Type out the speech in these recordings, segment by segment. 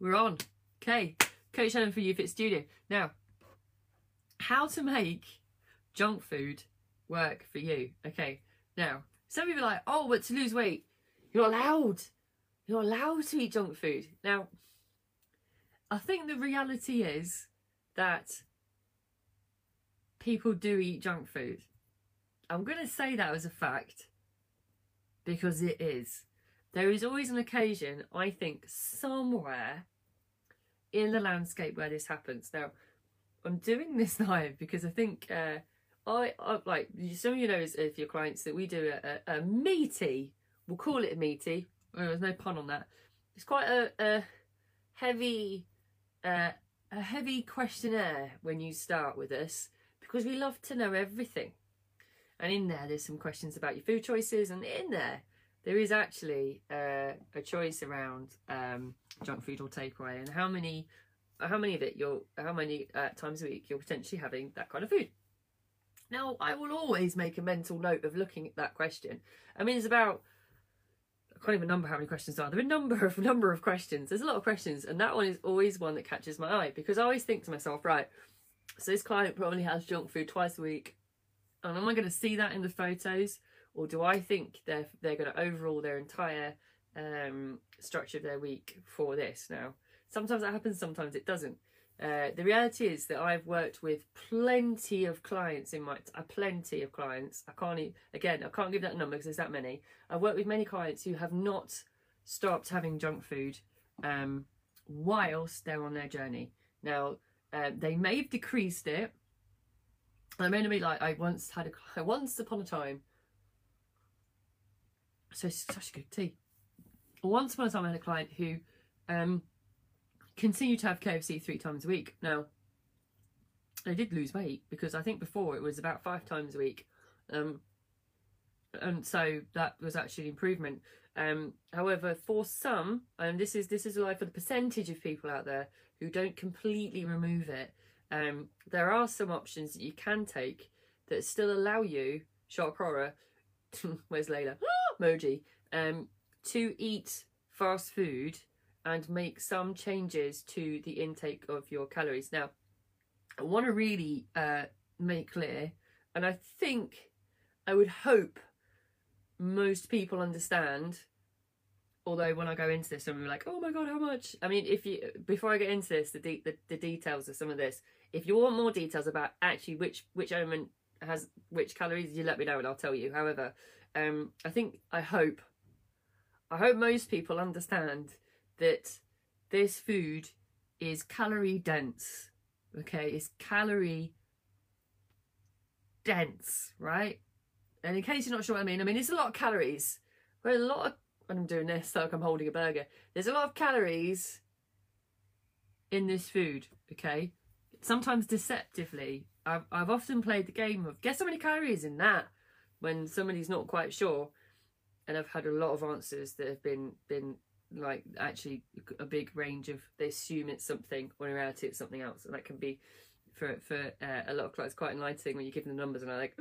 we're on. Okay, Coach Helen for You Fit Studio. Now, how to make junk food work for you. Okay, now, some people are like, oh, but to lose weight, you're allowed. You're allowed to eat junk food. Now, I think the reality is that people do eat junk food. I'm going to say that as a fact because it is. There is always an occasion, I think, somewhere in the landscape where this happens. Now, I'm doing this live because I think uh, I, I like some of you know if your clients that we do a, a, a meaty, we'll call it a meaty. Oh, there's no pun on that. It's quite a, a heavy, uh, a heavy questionnaire when you start with us because we love to know everything. And in there, there's some questions about your food choices, and in there, there is actually uh, a choice around um, junk food or takeaway and how many how many of it you're how many uh, times a week you're potentially having that kind of food. Now i will always make a mental note of looking at that question. I mean it's about i can't even number how many questions there are there. Are a number of number of questions. There's a lot of questions and that one is always one that catches my eye because i always think to myself right so this client probably has junk food twice a week and am i going to see that in the photos or do I think they're they're going to overhaul their entire um, structure of their week for this? Now, sometimes that happens, sometimes it doesn't. Uh, the reality is that I've worked with plenty of clients in my uh, plenty of clients. I can't even, again I can't give that number because there's that many. I've worked with many clients who have not stopped having junk food um, whilst they're on their journey. Now uh, they may have decreased it. I'm going like I once had a once upon a time so it's such a good tea. Once upon a time, I had a client who um, continued to have KFC three times a week. Now, they did lose weight because I think before it was about five times a week. Um, and so that was actually an improvement. Um, however, for some, and this is this is like for the percentage of people out there who don't completely remove it, um, there are some options that you can take that still allow you, shock horror, where's Layla? Moji, um, to eat fast food and make some changes to the intake of your calories. Now, I want to really uh, make clear, and I think, I would hope most people understand. Although when I go into this, I'm like, "Oh my god, how much?" I mean, if you before I get into this, the, de- the the details of some of this, if you want more details about actually which which element has which calories, you let me know and I'll tell you. However, um, I think, I hope, I hope most people understand that this food is calorie dense. Okay, it's calorie dense, right? And in case you're not sure what I mean, I mean, it's a lot of calories. But a lot of, when I'm doing this, like I'm holding a burger, there's a lot of calories in this food, okay? Sometimes deceptively. I've, I've often played the game of guess how many calories in that? When somebody's not quite sure. And I've had a lot of answers that have been been like actually a big range of they assume it's something when in reality it's something else. And that can be for for uh, a lot of clients quite enlightening when you give them the numbers and they're like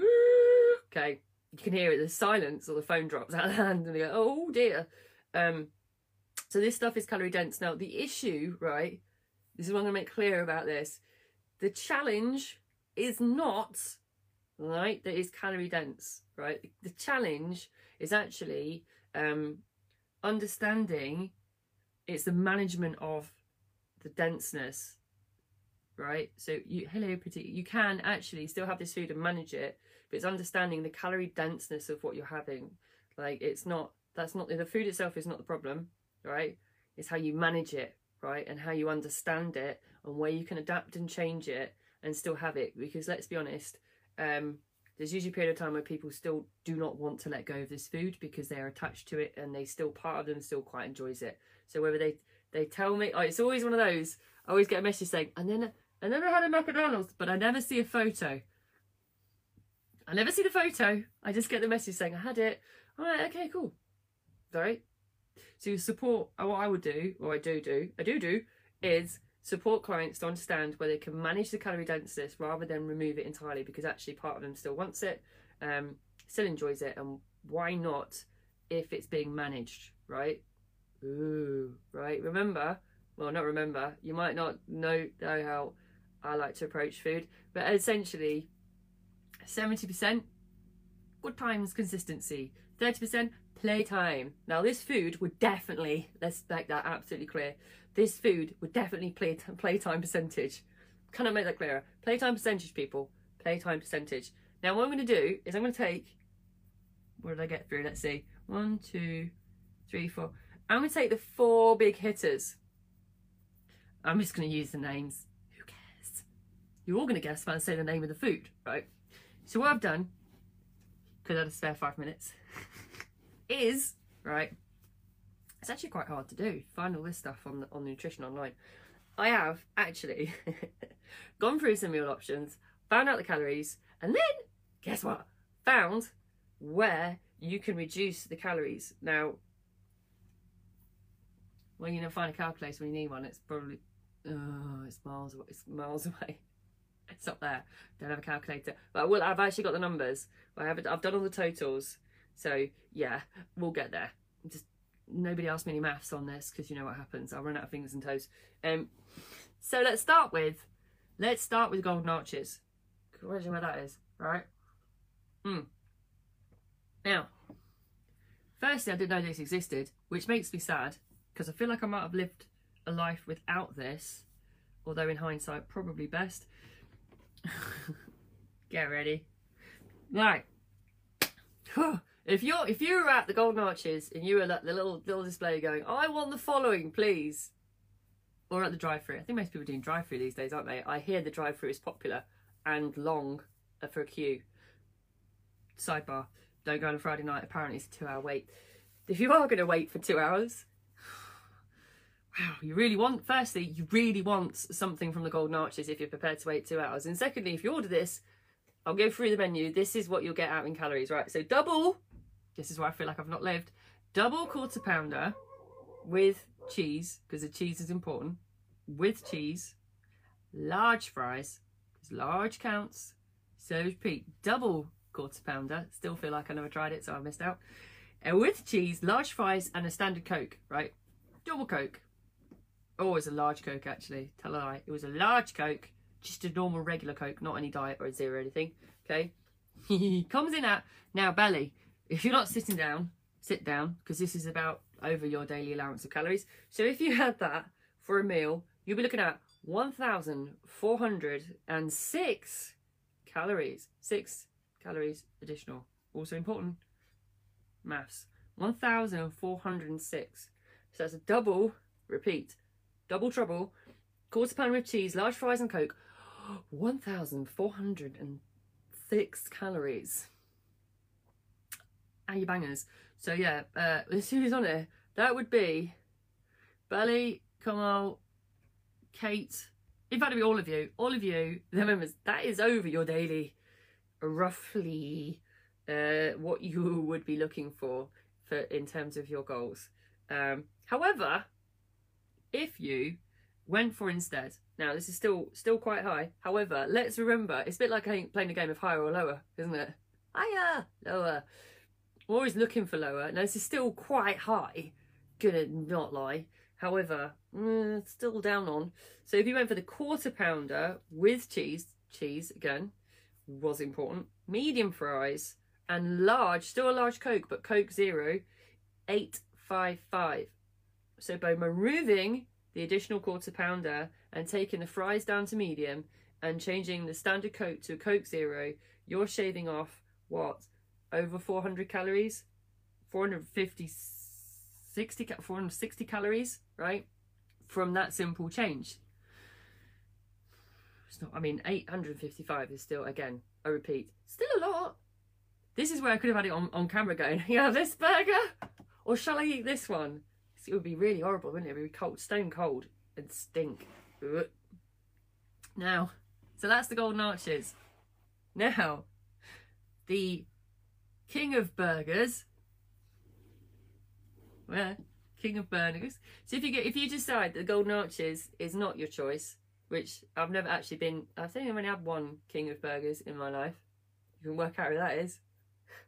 okay. You can hear it the silence or the phone drops out of the hand and they go oh dear. Um so this stuff is calorie dense. Now the issue right this is what i'm going to make clear about this. The challenge is not right that is calorie dense right? The challenge is actually um understanding it's the management of the denseness right? So you hello pretty you can actually still have this food and manage it but it's understanding the calorie denseness of what you're having. Like it's not that's not the food itself is not the problem right? It's how you manage it right? And how you understand it and where you can adapt and change it and still have it. Because let's be honest um, there's usually a period of time where people still do not want to let go of this food because they're attached to it and they still part of them still quite enjoys it. So whether they they tell me, oh, it's always one of those. I always get a message saying, and then and then I had a McDonald's, but I never see a photo. I never see the photo. I just get the message saying I had it. I'm okay, cool. Sorry. So support. What I would do, or I do do, I do do, is support clients to understand where they can manage the calorie density rather than remove it entirely because actually part of them still wants it, um, still enjoys it, and why not if it's being managed, right? Ooh, right. Remember, well, not remember, you might not know, know how I like to approach food, but essentially 70% good times consistency, 30% playtime. Now, this food would definitely, let's make that absolutely clear, this food would definitely play playtime percentage. Can I make that clearer? Playtime percentage, people. Playtime percentage. Now, what I'm going to do is I'm going to take, what did I get through? Let's see. One, two, three, four. I'm going to take the four big hitters. I'm just going to use the names. Who cares? You're all going to guess if I say the name of the food, right? So what I've done, because I had a spare five minutes, is, right, it's actually quite hard to do. Find all this stuff on, the, on nutrition online. I have actually gone through some meal options, found out the calories, and then, guess what? Found where you can reduce the calories. Now, when you don't find a calculator when you need one, it's probably oh, it's miles away. It's miles away. It's up there. Don't have a calculator, but I will. I've actually got the numbers. I have. I've done all the totals. So yeah, we'll get there. Just nobody asked me any maths on this because you know what happens. I'll run out of fingers and toes. Um, so let's start with. Let's start with golden arches. Imagine where that is, right? Hmm. Now, firstly, I didn't know this existed, which makes me sad because I feel like I might have lived a life without this, although in hindsight, probably best. Get ready. Right. if you're if you were at the Golden Arches and you were at the little little display going, I want the following, please. Or at the drive-through. I think most people are doing drive-through these days, aren't they? I hear the drive-through is popular and long for a queue. Sidebar. Don't go on a Friday night. Apparently it's a two-hour wait. If you are going to wait for two hours, wow, you really want, firstly, you really want something from the Golden Arches if you're prepared to wait two hours. And secondly, if you order this, I'll go through the menu. This is what you'll get out in calories, right? So double, this is where I feel like I've not lived, double quarter pounder with cheese, because the cheese is important, with cheese, large fries, because large counts. So repeat, double quarter pounder. Still feel like I never tried it, so I missed out. And with cheese, large fries, and a standard Coke, right? Double Coke. Oh, it was a large Coke actually. Tell a lie. It was a large Coke, just a normal regular Coke, not any diet or zero or anything. Okay. Comes in at now belly. If you're not sitting down, sit down because this is about over your daily allowance of calories. So if you had that for a meal, you'll be looking at 1,406 calories. Six calories additional. Also important. Maths. 1,406. So that's a double, repeat, double trouble, quarter pound with cheese, large fries and coke, 1,406 calories. And your bangers. So yeah, uh, let's see who's on it. That would be Belly, Kamal, Kate. In fact, it'd be all of you. All of you, the members. That is over your daily, roughly, uh, what you would be looking for for in terms of your goals. Um, however, if you went for instead, now this is still still quite high. However, let's remember it's a bit like playing a game of higher or lower, isn't it? Higher, lower. Always looking for lower. Now this is still quite high. Gonna not lie. However, mm, still down on. So if you went for the quarter pounder with cheese, cheese again was important. Medium fries and large, still a large Coke, but Coke Zero, eight five five. So by removing the additional quarter pounder and taking the fries down to medium and changing the standard Coke to a Coke Zero, you're shaving off what? Over 400 calories? 450, 60, 460 calories, right? From that simple change. It's not, I mean, 855 is still, again, I repeat, still a lot. This is where I could have had it on, on camera going, yeah, this burger, or shall I eat this one? It would be really horrible, wouldn't it? It would be cold, stone cold and stink. Ugh. Now, so that's the Golden Arches. Now, the King of Burgers. Well, King of Burgers. So if you get if you decide the Golden Arches is not your choice, which I've never actually been I think I've only had one King of Burgers in my life. You can work out who that is.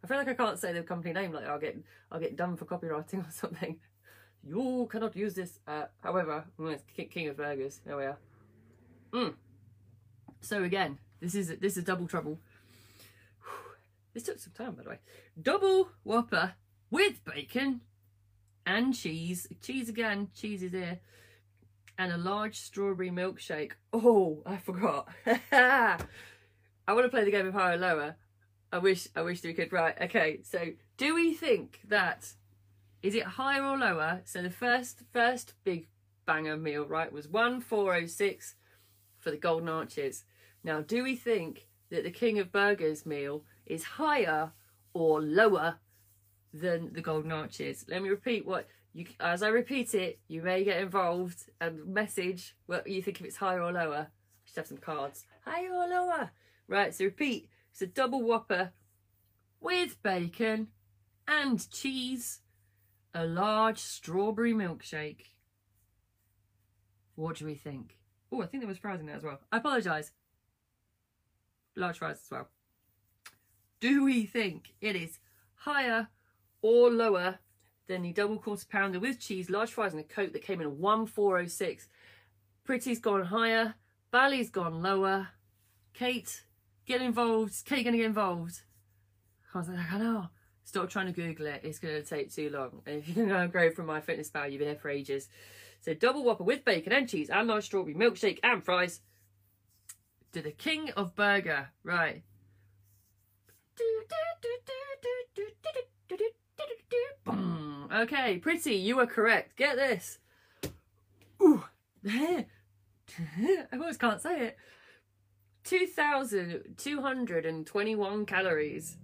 I feel like I can't say the company name like I'll get I'll get done for copywriting or something. You cannot use this. Uh, however, mm, King of Burgers. There we are. Mm. So again, this is this is double trouble. This took some time, by the way. Double Whopper with bacon and cheese. Cheese again. Cheese is here. And a large strawberry milkshake. Oh, I forgot. I want to play the game of higher lower. I wish I wish we could. Right, okay. So do we think that is it higher or lower? So the first first big banger meal, right, was one four oh six for the golden arches. Now, do we think that the King of Burgers meal is higher or lower than the golden arches? Let me repeat what you as I repeat it, you may get involved and message what you think if it's higher or lower. I should have some cards. Higher or lower? Right, so repeat. It's a double whopper with bacon and cheese, a large strawberry milkshake. What do we think? Oh, I think there was fries in there as well. I apologise. Large fries as well. Do we think it is higher or lower than the double quarter pounder with cheese, large fries and a coke that came in at 1406? Pretty's gone higher. Bally's gone lower. Kate, get involved. Kate gonna get involved. I was like, I know. Stop trying to Google it. It's to take too long. If you're going to go from MyFitnessPal, you've been here for ages. So double whopper with bacon and cheese and large strawberry milkshake and fries. To the king of burger. Right. Okay, pretty, you are correct. Get this. Ooh, I almost can't say it. 2,221 calories.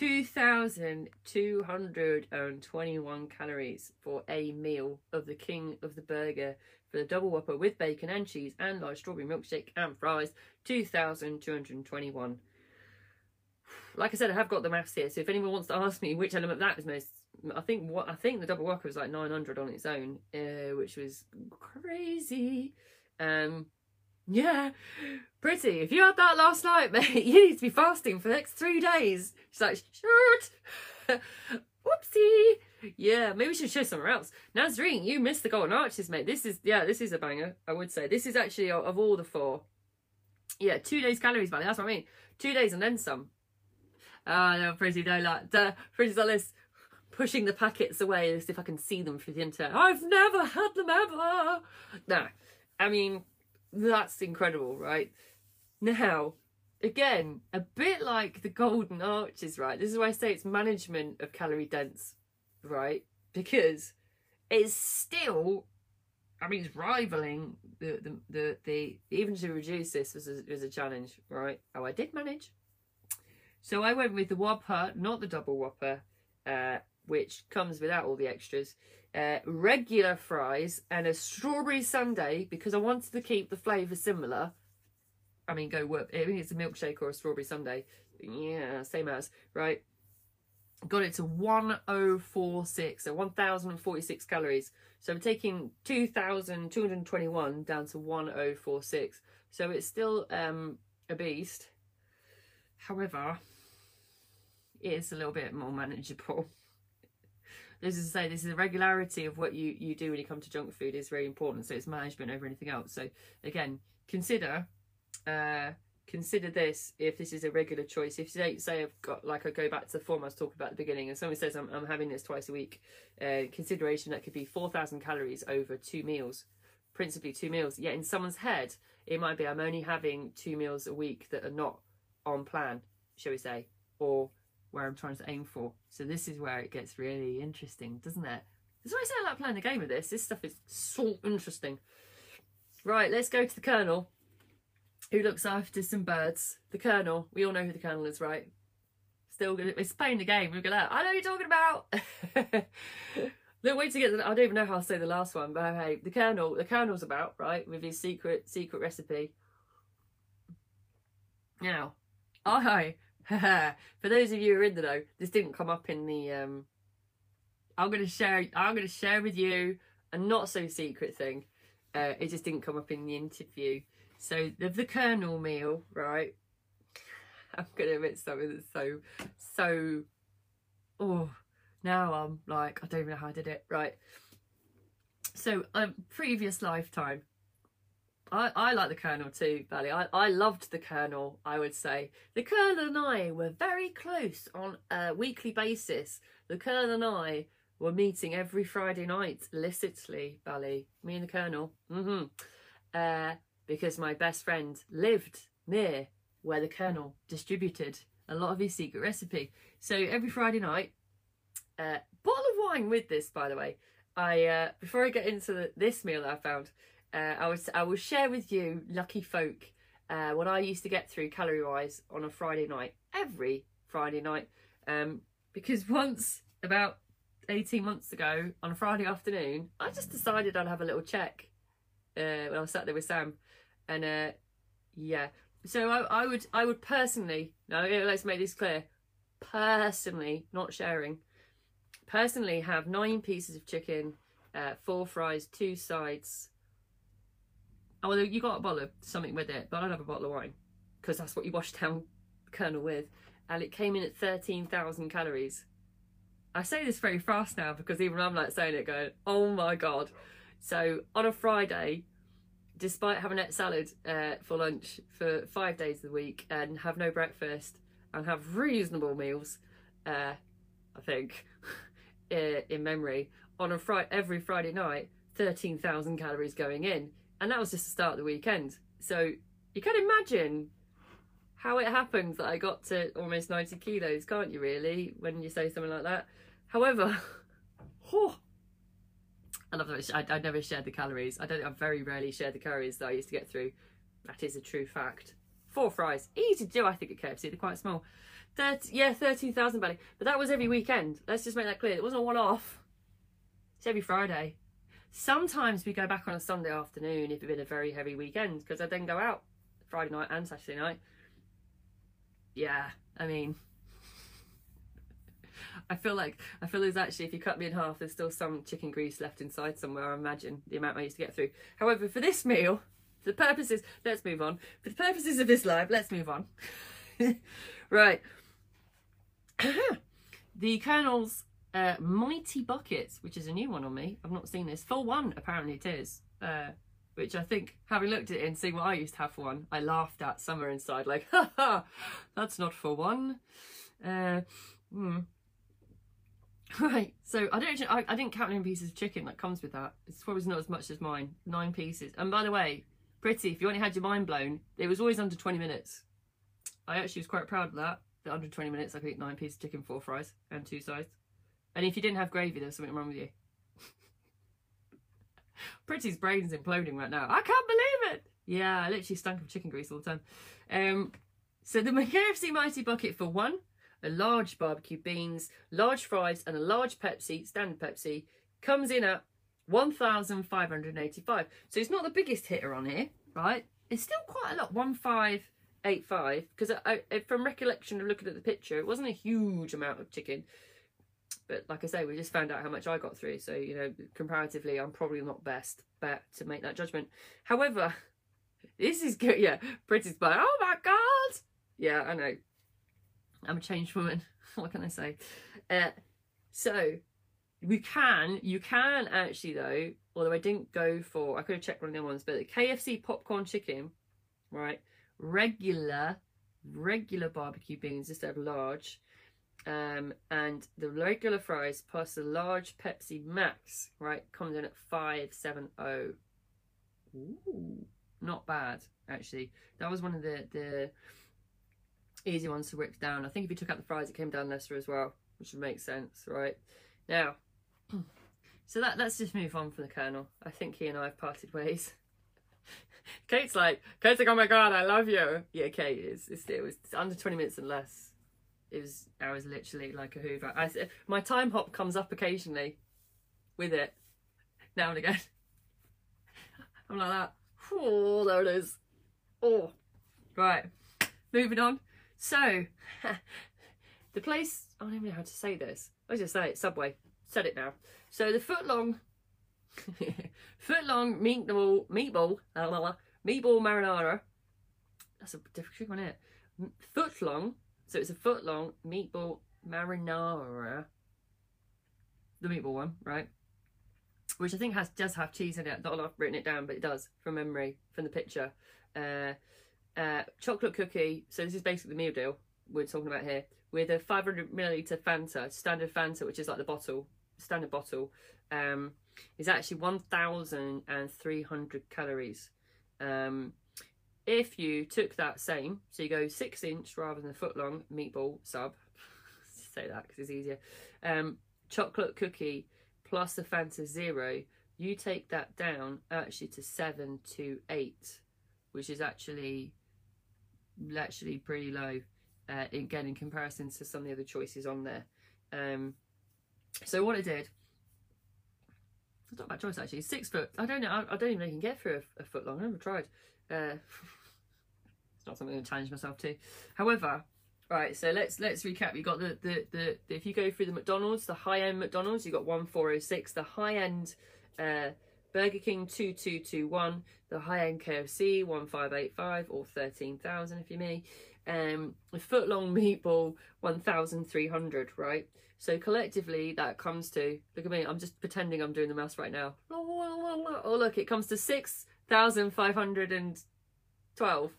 Yeah. 2,221 calories for a meal of the king of the burger for the double whopper with bacon and cheese and large strawberry milkshake and fries. 2,221. Like I said, I have got the maths here, so if anyone wants to ask me which element that was most, I think what I think the double whopper was like 900 on its own, uh, which was crazy. Um, yeah, pretty. If you had that last night, mate, you need to be fasting for the next three days. She's like, short. Whoopsie. Yeah, maybe we should show somewhere else. Nazreen, you missed the golden arches, mate. This is, yeah, this is a banger, I would say. This is actually, of all the four, yeah, two days calories, Valley. That's what I mean. Two days and then some. Ah, uh, no, Pretty, no, like, duh, Pretty's on this pushing the packets away as if I can see them through the internet. I've never had them ever. No, I mean, that's incredible, right? Now, again, a bit like the golden arches, right? This is why I say it's management of calorie dense, right? Because it's still, I mean, it's rivaling the the the, the even to reduce this was a, was a challenge, right? Oh, I did manage. So I went with the Whopper, not the double Whopper, uh, which comes without all the extras uh, regular fries and a strawberry sundae because I wanted to keep the flavour similar. I mean, go work. I mean, it's a milkshake or a strawberry sundae. Yeah, same as, right? Got it to 1046, so 1046 calories. So I'm taking 2221 down to 1046. So it's still um, a beast. However, it is a little bit more manageable as I say, this is the regularity of what you, you do when you come to junk food is very important. So it's management over anything else. So again, consider uh, consider this if this is a regular choice. If say, say I've got like I go back to the form I was talking about at the beginning, and someone says I'm, I'm having this twice a week, uh, consideration that could be four thousand calories over two meals, principally two meals. Yet in someone's head, it might be I'm only having two meals a week that are not on plan, shall we say, or where I'm trying to aim for. So this is where it gets really interesting, doesn't it? That's why I say I like playing the game of this. This stuff is so interesting. Right, let's go to the Colonel, who looks after some birds. The Colonel, we all know who the Colonel is, right? Still good. It's playing the game. We're gonna. I know you're talking about. Look, wait to get. The, I don't even know how to say the last one, but hey, the Colonel. The Colonel's about right with his secret secret recipe. Now, I For those of you who are in the know, this didn't come up in the. Um, I'm gonna share. I'm gonna share with you a not so secret thing. Uh, it just didn't come up in the interview. So the the Colonel meal, right? I'm gonna admit something that's so so. Oh, Now I'm like, I don't even know how I did it. Right. So, um, previous lifetime, I, I like the Colonel too, Valley. I, I loved the Colonel, I would say. The Colonel and I were very close on a weekly basis. The Colonel and I were meeting every Friday night illicitly, Valley. Me and the Colonel. Mm-hmm. Uh, because my best friend lived near where the Colonel distributed a lot of his secret recipe. So every Friday night, uh, bottle of wine with this, by the way. I uh, before I get into the, this meal that I found, uh, I was I will share with you, lucky folk, uh, what I used to get through calorie wise on a Friday night, every Friday night, um, because once about eighteen months ago on a Friday afternoon, I just decided I'd have a little check uh, when I was sat there with Sam, and uh, yeah, so I, I would I would personally now let's make this clear, personally not sharing personally have nine pieces of chicken, uh, four fries, two sides. Oh, well, you got a bottle of something with it, but I'd have a bottle of wine because that's what you wash down Colonel with. And it came in at 13,000 calories. I say this very fast now because even I'm like saying it going, oh my God. So on a Friday, despite having a salad uh, for lunch for five days of the week and have no breakfast and have reasonable meals, uh, I think, in memory on a Friday every Friday night, thirteen thousand calories going in, and that was just the start of the weekend. So you can imagine how it happens that I got to almost ninety kilos, can't you? Really, when you say something like that. However, oh, I love that. I, I never shared the calories. I don't. I very rarely share the calories that I used to get through. That is a true fact. Four fries, easy to do. I think at KFC. They're quite small. 30, yeah, 13,000 belly. But that was every weekend. Let's just make that clear. It wasn't one off. It's every Friday. Sometimes we go back on a Sunday afternoon if it's been a very heavy weekend because I then go out Friday night and Saturday night. Yeah, I mean, I feel like I feel there's actually if you cut me in half, there's still some chicken grease left inside somewhere. I imagine the amount I used to get through. However, for this meal, for the purposes, let's move on. For the purposes of this live, let's move on. right, the Colonel's uh, Mighty Buckets, which is a new one on me. I've not seen this. For one, apparently it is. Uh, which I think, having looked at it and seen what I used to have for one, I laughed at somewhere inside, like, ha ha, that's not for one. Uh, hmm. Right, so I don't. I, I didn't count any pieces of chicken that comes with that. It's probably not as much as mine. Nine pieces. And by the way, pretty. If you only had your mind blown, it was always under twenty minutes. I actually was quite proud of that the 120 minutes, I could eat nine pieces of chicken, four fries, and two sides. And if you didn't have gravy, there's something wrong with you. Pretty's brain's imploding right now. I can't believe it. Yeah, I literally stunk of chicken grease all the time. Um, so the KFC Mighty Bucket for one, a large barbecue beans, large fries, and a large Pepsi, standard Pepsi, comes in at 1,585. So it's not the biggest hitter on here, right? It's still quite a lot. One five eight five because I, I, from recollection of looking at the picture, it wasn't a huge amount of chicken. But like I say, we just found out how much I got through, so you know, comparatively, I'm probably not best bet to make that judgment. However, this is good. Yeah, Pretty's like, oh my god. Yeah, I know. I'm a changed woman. what can I say? Uh, so we can, you can actually though, although I didn't go for, I could have checked one of the ones, but the KFC popcorn chicken, right? regular, regular barbecue beans instead of large. Um, and the regular fries plus the large Pepsi Max, right, comes in at 570. Ooh, not bad, actually. That was one of the, the easy ones to whip down. I think if you took out the fries, it came down lesser as well, which would make sense, right? Now, so that let's just move on from the Colonel. I think he and I have parted ways. Kate's like, Kate's like, oh my god, I love you. Yeah, Kate is. It's, it was under 20 minutes and less. It was, I was literally like a hoover. I, my Timehop comes up occasionally with it, now and again. I'm like that. Oh, there it is. Oh, right. Moving on. So, the place, I don't even know how to say this. I just say it, Subway. Said it now. So the foot long foot long meatball, meatball, blah, blah, blah, meatball marinara. That's a difficult one, it? Foot long, so it's a foot long meatball marinara. the meatball one, right? Which I think has does have cheese in it. Not I've written it down, but it does from memory from the picture. Uh, uh, chocolate cookie. So this is basically the meal deal we're talking about here with a 500 milliliter Fanta, standard Fanta, which is like the bottle, standard bottle, um, is actually 1,300 calories. Um, if you took that same, so you go six inch rather than a foot long meatball sub, say that because it's easier, um, chocolate cookie plus the Fanta Zero, you take that down actually to seven to eight, which is actually actually pretty low. Uh, again, in comparison to some of the other choices on there. Um, so what I did, it's not a bad choice actually. Six foot. I don't know. I, I don't even know you can get through a, a foot long. I never tried. Uh, it's not something to challenge myself to. However, right. So let's let's recap. You got the, the the, the if you go through the McDonald's, the high end McDonald's, you got one four oh six. The high end. Uh, Burger King 2221, the high end KFC 1585 or 13,000 if you're me um, a foot long meatball 1300 right so collectively that comes to look at me i'm just pretending i'm doing the maths right now oh look it comes to 6512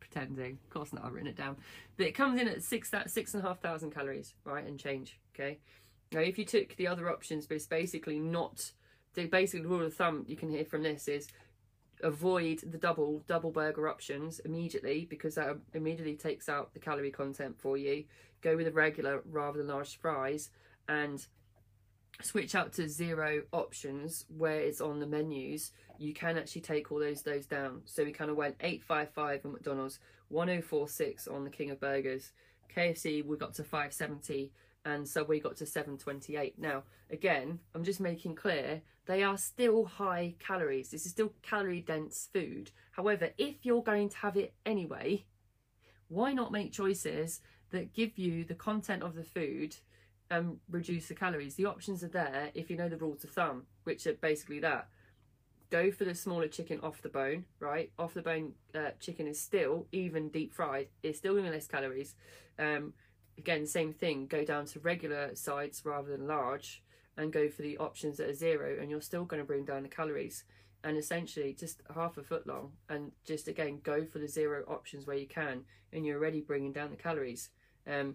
pretending. Of course not i've written it down. But it comes in at six that six and a half thousand calories right and change okay? Now if you took the other options but it's basically not the basic rule of thumb you can hear from this is avoid the double double burger options immediately because that immediately takes out the calorie content for you. Go with a regular rather than large fries and switch out to zero options where it's on the menus you can actually take all those those down so we kind of went 855 on mcdonald's 1046 on the king of burgers kfc we got to 570 and subway got to 728 now again i'm just making clear they are still high calories. This is still calorie dense food. However, if you're going to have it anyway, why not make choices that give you the content of the food and reduce the calories? The options are there if you know the rules of thumb, which are basically that. Go for the smaller chicken off the bone, right? Off the bone uh, chicken is still, even deep fried, it's still giving less calories. Um, again, same thing, go down to regular sides rather than large and go for the options that are zero and you're still going to bring down the calories and essentially just half a foot long and just again go for the zero options where you can and you're already bringing down the calories um,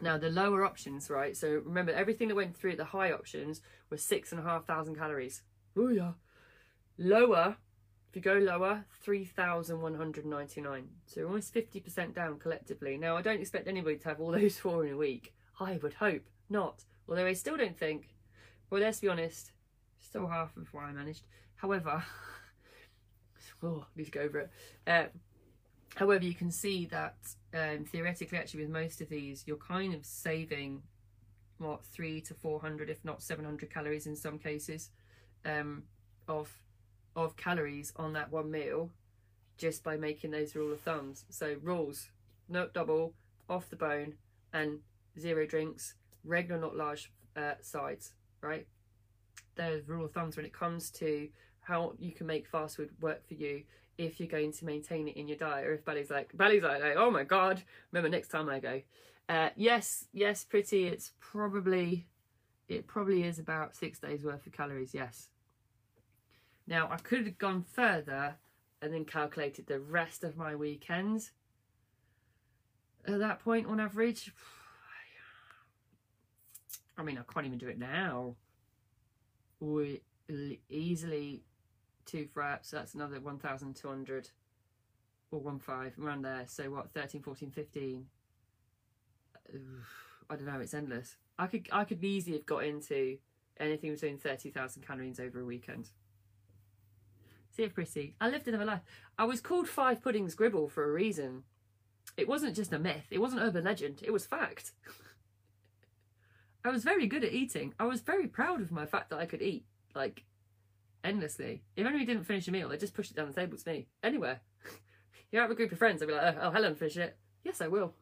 now the lower options right so remember everything that went through at the high options was six and a half thousand calories. Oh yeah. Lower if you go lower 3199 so almost 50% down collectively. Now i don't expect anybody to have all those four in a week. I would hope not. Although i still don't think well, let's be honest, still half of what I managed. However, oh, need to go over it. Uh, however, you can see that um, theoretically, actually, with most of these, you're kind of saving what three to four hundred, if not seven hundred calories in some cases, um, of of calories on that one meal, just by making those rule of thumbs. So rules: no double, off the bone, and zero drinks, regular not large uh, sides right? There's rule of thumbs when it comes to how you can make fast food work for you if you're going to maintain it in your diet, or if Bally's like Bally's like, like oh my god, remember next time I go. Uh, yes, yes, pretty. It's probably it probably is about six days worth of calories. Yes. Now I could have gone further and then calculated the rest of my weekends. At that point, on average, I mean, I can't even do it now. We easily two fraps, that's another 1,200 or 1.5 around there. So what, 13, 14, 15? I don't know, it's endless. I could I could easily have got into anything between 30,000 calories over a weekend. See if pretty. I lived another life. I was called Five Puddings Gribble for a reason. It wasn't just a myth. It wasn't urban legend. It was fact. I was very good at eating. I was very proud of my fact that I could eat, like, endlessly. If anyone didn't finish a meal, they just pushed it down the table to me. Anywhere. You're out with a group of friends, I'd be like, oh, Helen, finish it. Yes, I will.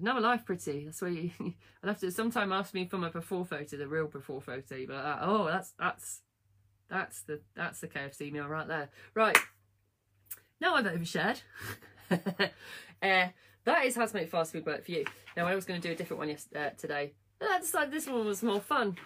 Another life pretty. That's where you, I'll have to sometime ask me for my before photo, the real before photo. But like, oh, that's, that's, that's the, that's the KFC meal right there. Right. Now I've overshared. uh, that is how to make fast food work for you. Now I was going to do a different one yesterday, uh, today. And I decided this one was more fun.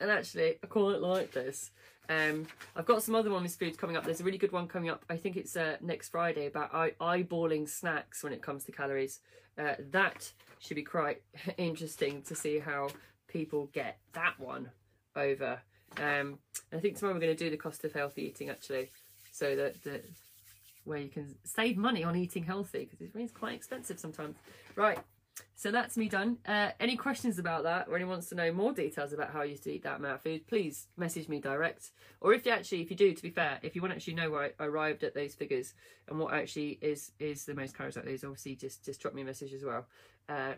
And actually, I quite like this. Um, I've got some other Mommy's Foods coming up. There's a really good one coming up. I think it's uh, next Friday about eye- eyeballing snacks when it comes to calories. Uh, that should be quite interesting to see how people get that one over. Um, I think tomorrow we're going to do the cost of healthy eating actually, so that, where you can save money on eating healthy because it's quite expensive sometimes. Right, so that's me done. Uh, any questions about that or anyone wants to know more details about how I used to eat that amount of food, please message me direct. Or if you actually, if you do, to be fair, if you want to actually know where I arrived at those figures and what actually is is the most calories out those, obviously just just drop me a message as well. Uh,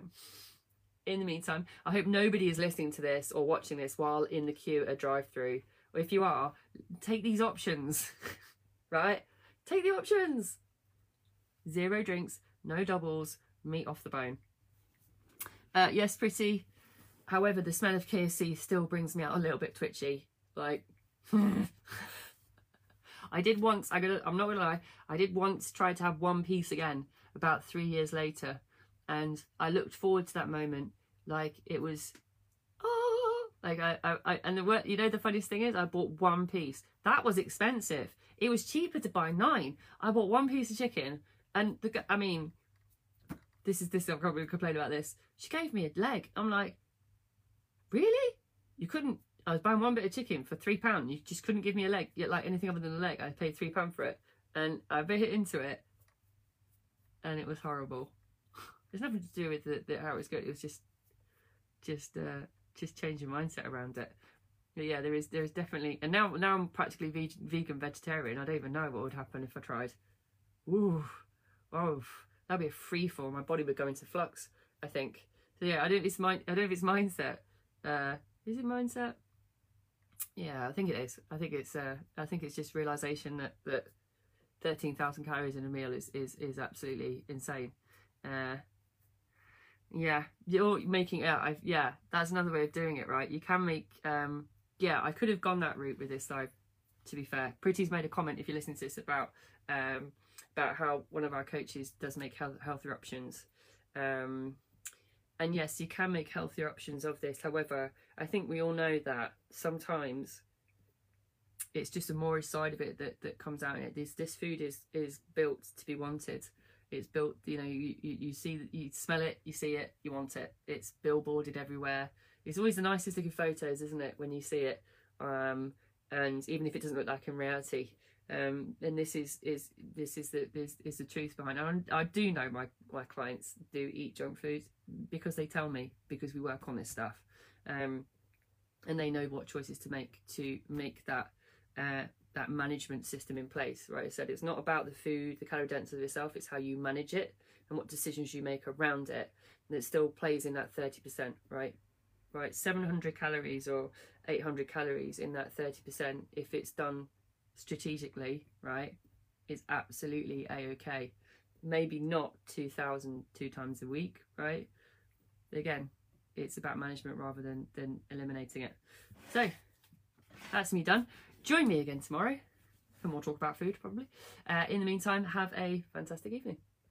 in the meantime, I hope nobody is listening to this or watching this while in the queue at drive-through. Or if you are, take these options, right? Take the options. Zero drinks, no doubles, meat off the bone. Uh, yes, pretty. However, the smell of KFC still brings me out a little bit twitchy. Like, I did once. I gotta. I'm not gonna lie. I did once try to have one piece again about three years later, and I looked forward to that moment like it was. Oh, like I, I, I and the word, you know the funniest thing is I bought one piece. That was expensive. It was cheaper to buy nine. I bought one piece of chicken, and the I mean this is this. I'm probably complain about this. She gave me a leg. I'm like, really? You couldn't. I was buying one bit of chicken for three pound. You just couldn't give me a leg, yet like anything other than a leg. I paid three pound for it, and I bit into it, and it was horrible. There's nothing to do with the, the how it was good. It was just, just, uh, just changing mindset around it. But yeah, there is there is definitely, and now now I'm practically vegan, vegan vegetarian. I don't even know what would happen if I tried. Ooh, oh that'd be a free fall. My body would go into flux. I think. So yeah, I don't. It's mind. I don't know if it's mindset. Uh, is it mindset? Yeah, I think it is. I think it's. Uh, I think it's just realization that that thirteen thousand calories in a meal is is is absolutely insane. Uh, yeah, you're making. Yeah, I've, yeah, that's another way of doing it, right? You can make. Um, yeah, I could have gone that route with this though. To be fair, Pretty's made a comment if you listen to this about um, about how one of our coaches does make health, healthier options. Um, and yes, you can make healthier options of this. However, I think we all know that sometimes it's just a moreish side of it that, that comes out it. This this food is is built to be wanted. It's built, you know, you, you, you see, you smell it, you see it, you want it. It's billboarded everywhere. It's always the nicest looking photos, isn't it, when you see it? Um, and even if it doesn't look like in reality, um, and this is is this is the this is the truth behind. I, I do know my my clients do eat junk food because they tell me because we work on this stuff, um, and they know what choices to make to make that uh, that management system in place. Right, I said it's not about the food, the calorie density itself. It's how you manage it and what decisions you make around it, and it still plays in that thirty percent. Right, right, seven hundred calories or eight hundred calories in that thirty percent if it's done strategically, right, is absolutely a-okay. Maybe not 2,000 two times a week, right? Again, it's about management rather than, than eliminating it. So, that's me done. Join me again tomorrow for more talk about food, probably. Uh, in the meantime, have a fantastic evening.